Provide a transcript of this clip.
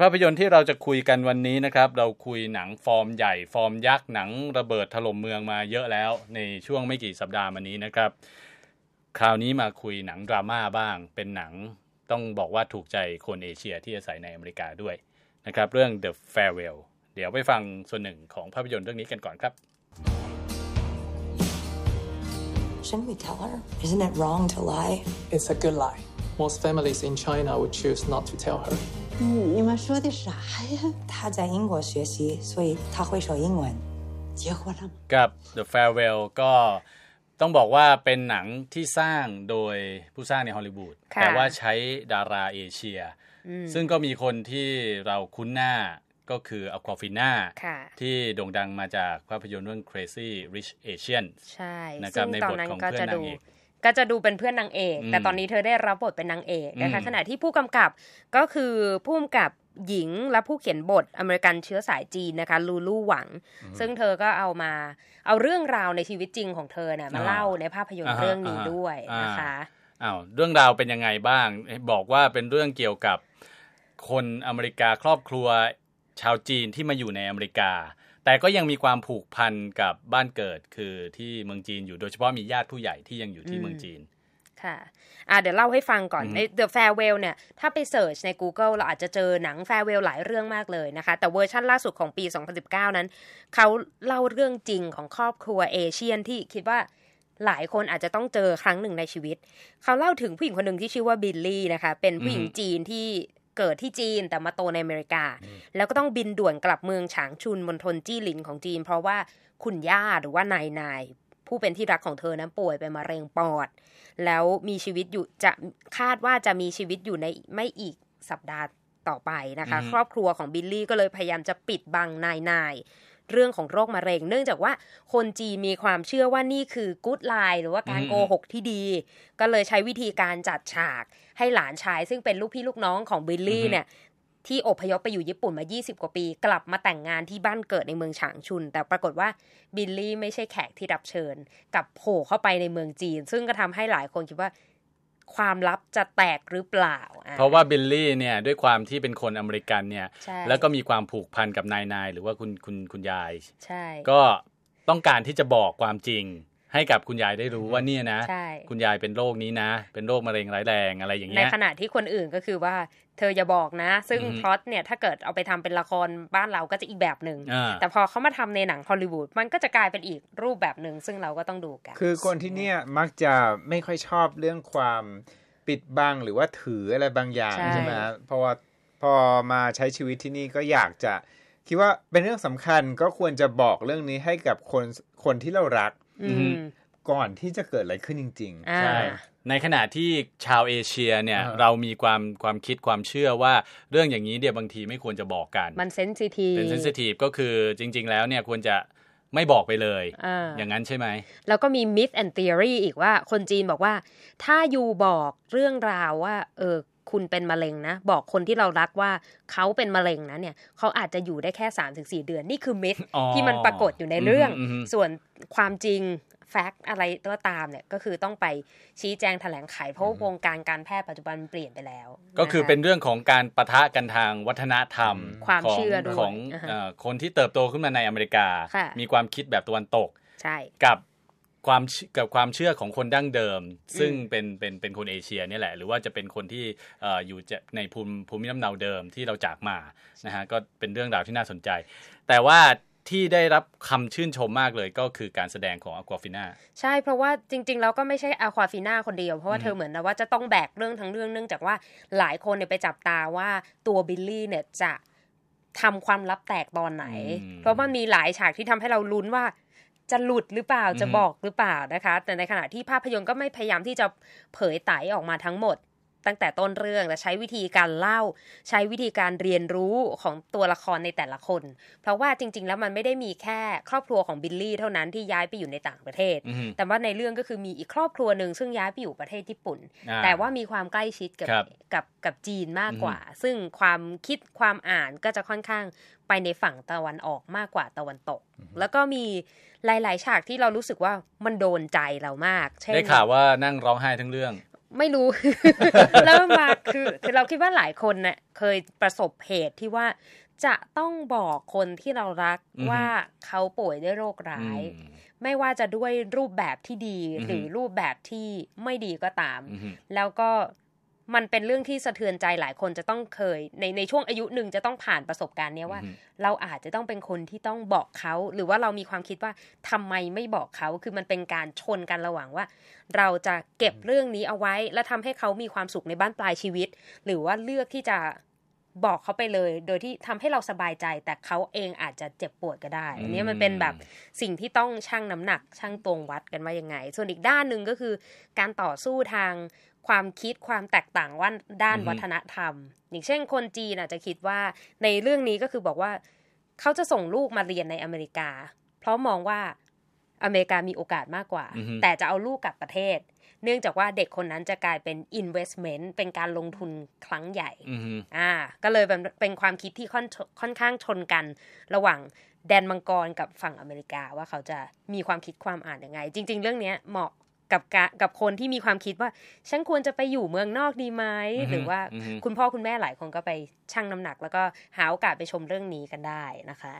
ภาพยนตร์ที่เราจะคุยกันวันนี้นะครับ เราคุยหนังฟอร์มใหญ่ ฟอร์มยักษ์หนังระเบิดถล่มเมืองมาเยอะแล้ว ในช่วงไม่กี่สัปดาห์มานี้นะครับ คราวนี้มาคุยหนังดราม่าบ้าง เป็นหนังต้องบอกว่าถูกใจคนเอเชียที่อาศัยในอเมริกาด้วยนะครับ เรื่อง The Farewell เดี๋ยวไปฟังส่วนหนึ่งของภาพยนตร์เรื่องนี้กันก่อนครับ Shouldn't we tell her? Isn't it wrong to lie? It's a good lie. Most families in China would choose not to tell her. 你们说的啥呀？她在英国学习，所以她会说英文。结婚了吗？ กับ The Farewell ก็ต้องบอกว่าเป็นหนังที่สร้างโดยผู้สร้างในฮอลลีวูด ค่ะ แต่ว่าใช้ดาราเอเชีย ซึ่งก็มีคนที่เราคุ้นหน้าก็คืออควาฟิน่า ค่ะ ที่โด่งดังมาจากภาพยนตร์เรื่อง Crazy Rich Asian ใช่ นะครับ ซึ่ง ใน ตอน บท นั้น ของ ก็ เพื่อน จะ นาง ดู เอก ก็จะดูเป็นเพื่อนนางเอกอืมแต่ตอนนี้เธอได้รับบทเป็นนางเอกนะคะอืมขณะที่ผู้กำกับก็คือผู้กำกับหญิงและผู้เขียนบทอเมริกันเชื้อสายจีนนะคะลูลูหวัง ซึ่งเธอก็เอามาเอาเรื่องราวในชีวิตจริงของเธอเนี่ยมาเล่าในภาพยนตร์เรื่องนี้ด้วยนะคะอ้าวเรื่องราวเป็นยังไงบ้าง บอกว่าเป็นเรื่องเกี่ยวกับคนอเมริกาครอบครัวชาวจีนที่มาอยู่ในอเมริกา แต่ก็ยังมีความผูกพันกับบ้านเกิดคือที่เมืองจีนอยู่โดยเฉพาะมีญาติผู้ใหญ่ที่ยังอยู่ที่เมืองจีนค่ะอะเดี๋ยวเล่าให้ฟังก่อนอืมใน The Farewell เนี่ย ถ้าไป search ใน Google เราอาจจะเจอหนัง Farewell หลายเรื่องมากเลยนะคะ แต่เวอร์ชั่นล่าสุดของปี 2019 นั้น เขาเล่าเรื่องจริงของครอบครัว Asian ที่คิดว่าหลายคนอาจจะต้องเจอครั้งหนึ่งในชีวิต เขาเล่าถึงผู้หญิงคนหนึ่งที่ชื่อว่าบิลลี่นะคะ เป็นผู้หญิงจีนที่ เกิดที่จีนแต่มาโตในอเมริกา แล้วก็ต้องบินด่วนกลับเมืองฉางชุนมณฑลจี้หลินของจีน เพราะว่าคุณย่าหรือว่านายนายผู้เป็นที่รักของเธอนั้นป่วยเป็นมะเร็งปอด แล้วมีชีวิตอยู่จะคาดว่าจะมีชีวิตอยู่ในไม่อีกสัปดาห์ต่อไปนะคะอือฮึครอบครัวของบิลลี่ก็เลยพยายามจะปิดบังนายนาย เรื่องของโรคมะเร็ง เนื่องจากว่าคนจีนมีความเชื่อว่านี่คือกู๊ดไลน์หรือว่าการโกหกที่ดี ก็เลยใช้วิธีการจัดฉาก ให้หลานชาย ซึ่งเป็นลูกพี่ลูกน้องของบิลลี่เนี่ยที่อพยพไปอยู่ญี่ปุ่นมา 20 กว่าปี กลับมาแต่งงานที่บ้านเกิดในเมืองฉางชุน แต่ปรากฏว่าบิลลี่ไม่ใช่แขกที่รับเชิญกลับโผล่เข้าไปในเมืองจีน ซึ่งก็ทำให้หลายคนคิดว่า ความลับจะแตกหรือเปล่าอ่เพราะว่าบิลลี่เนี่ยด้วยความที่เป็นคนอเมริกันเนี่ยใช่แล้วก็มีความผูกพันกับนายนายหรือว่าคุณคุณคุณยาย ใช่ ก็ต้องการที่จะบอกความจริง ให้กับคุณยายได้รู้ว่าเนี่ยนะใช่คุณยายเป็นโรคนี้นะ เป็นโรคมะเร็งร้ายแรงอะไรอย่างในเงี้ยขณะที่คนอื่นก็คือว่าเธออย่าบอกนะ ซึ่งอือฮึพล็อตเนี่ยถ้าเกิดเอาไปทำเป็นละครบ้านเราก็จะอีกแบบหนึ่งอ่าแต่พอเขามาทำในหนังฮอลลีวูดมันก็จะกลายเป็นอีกรูปแบบหนึ่งซึ่งเราก็ต้องดูกัน คือคนที่เนี่ยมักจะไม่ค่อยชอบเรื่องความปิดบังหรือว่าถืออะไรบางอย่างใช่ใช่ไหมฮะเพราะว่าพอมาใช้ชีวิตที่นี่ก็อยากจะคิดว่าเป็นเรื่องสำคัญก็ควรจะบอกเรื่องนี้ให้กับคนคนที่เรารักอืม ก่อนที่จะเกิดอะไรขึ้นจริงอ่าใช่ในขณะที่ชาวเอเชียเนี่ยอ่าเรามีความความคิดความเชื่อว่าเรื่องอย่างนี้เดี๋ยวบางทีไม่ควรจะบอกกัน มันเซนซิทีฟเป็นเซนซิทีฟก็คือจริง ๆ แล้วเนี่ยควรจะไม่บอกไปเลยอ่าอย่างนั้นใช่ไหม แล้วก็มี myth and theory อีกว่าคนจีนบอกว่า ถ้ายูบอกเรื่องราวว่า เออ คุณเป็นมะเร็งนะ บอกคนที่เรารักว่าเขาเป็นมะเร็งนะเนี่ยเขาอาจจะอยู่ได้แค่3าถึงสเดือนนี่คือมิธอ๋อที่มันปรากฏอยู่ในเรื่องอืมอืมส่วนความจริงแฟกต์อะไรก็ตามเนี่ยก็คือต้องไปชี้แจงแถลงไขเพราะว่าวงการการแพทย์ปัจจุบันมันเปลี่ยนไปแล้ว ก็คือนะคะเป็นเรื่องของการปะทะกันทางวัฒนธรรม ความของเชื่อด้วยของอ่าฮะเอ่อคนที่เติบโตขึ้นมาในอเมริกาค่ะมีความคิดแบบตะวันตกใช่กับ ความเชื่อกับความเชื่อของคนดั้งเดิม ซึ่งเป็นเป็นเป็นคนเอเชียเนี่ยแหละ หรือว่าจะเป็นคนที่เอ่ออยู่จะในภูมิภูมิลำเนาเดิมที่เราจากมานะฮะก็เป็นเรื่องราวที่น่าสนใจ แต่ว่าที่ได้รับคำชื่นชมมากเลยก็คือการแสดงของอควาฟิน่าใช่เพราะว่าจริง ๆ แล้วก็ไม่ใช่อาควาฟีน่าคนเดียว เพราะว่าเธอเหมือนนะว่าจะต้องแบกเรื่องทั้งเรื่องเนื่องจากว่าหลายคนเนี่ยไปจับตาว่าตัวบิลลี่เนี่ยจะทำความลับแตกตอนไหนอืมเพราะมันมีหลายฉากที่ทำให้เราลุ้นว่า จะหลุดหรือเปล่าจะอืมบอกหรือเปล่านะคะ แต่ในขณะที่ภาพยนตร์ก็ไม่พยายามที่จะเผยไตออกมาทั้งหมด ตั้งแต่ต้นเรื่องแต่ใช้วิธีการเล่า ใช้วิธีการเรียนรู้ของตัวละครในแต่ละคน เพราะว่าจริง ๆ แล้วมันไม่ได้มีแค่ครอบครัวของบิลลี่เท่านั้นที่ย้ายไปอยู่ในต่างประเทศอือฮึแต่ว่าในเรื่องก็คือมีอีกครอบครัวหนึ่งซึ่งย้ายไปอยู่ประเทศญี่ปุ่นอ่าแต่ว่ามีความใกล้ชิดกับครับกับกับจีนมากกว่า ซึ่งความคิดความอ่านก็จะค่อนข้างไปในฝั่งตะวันออกมากกว่าตะวันตก แล้วก็มีหลาย ๆ ฉากที่เรารู้สึกว่ามันโดนใจเรามาก เช่นได้ข่าวว่านั่งร้องไห้ทั้งเรื่อง ไม่รู้เริ่มมาคือคือเราคิดว่าหลายคนเน่ะเคยประสบเหตุที่ว่าจะต้องบอกคนที่เรารักอือฮึว่าเขาป่วยด้วยโรคร้ายอืมไม่ว่าจะด้วยรูปแบบที่ดีอือฮึหรือรูปแบบที่ไม่ดีก็ตามอือฮึแล้วก็ มันเป็นเรื่องที่สะเทือนใจหลายคนจะต้องเคย ในในช่วงอายุหนึ่งจะต้องผ่านประสบการณ์เนี้ยว่าอือฮึเราอาจจะต้องเป็นคนที่ต้องบอกเขา หรือว่าเรามีความคิดว่าทำไมไม่บอกเขาคือมันเป็นการชนกันระหว่างว่า เราจะเก็บเรื่องนี้เอาไว้ และทำให้เขามีความสุขในบ้านปลายชีวิต หรือว่าเลือกที่จะบอกเขาไปเลย โดยที่ทำให้เราสบายใจ แต่เขาเองอาจจะเจ็บปวดก็ได้อันนี้มันเป็นแบบสิ่งที่ต้องชั่งน้ำหนักชั่งตวงวัดกันว่ายังไง ส่วนอีกด้านหนึ่งก็คือ การต่อสู้ทาง ความคิดความแตกต่างว่าด้านอือฮึวัฒนธรรม อย่างเช่นคนจีนอาจจะคิดว่าในเรื่องนี้ก็คือบอกว่าเขาจะส่งลูกมาเรียนในอเมริกา เพราะมองว่าอเมริกามีโอกาสมากกว่าอือฮึแต่จะเอาลูกกลับประเทศ เนื่องจากว่าเด็กคนนั้นจะกลายเป็น investment เป็นการลงทุนครั้งใหญ่อือฮึอ่า ก็เลยเป็นเป็นความคิดที่ค่อนค่อนข้างชนกันระหว่างแดนมังกรกับฝั่งอเมริกาว่าเขาจะมีความคิดความอ่านยังไง จริง ๆ เรื่องเนี้ยเหมาะ กับกะกับคนที่มีความคิดว่า ฉันควรจะไปอยู่เมืองนอกดีไหมอือฮึหรือว่าอือฮึคุณพ่อคุณแม่หลายคนก็ไปชั่งน้ำหนัก แล้วก็หาโอกาสไปชมเรื่องนี้กันได้นะคะ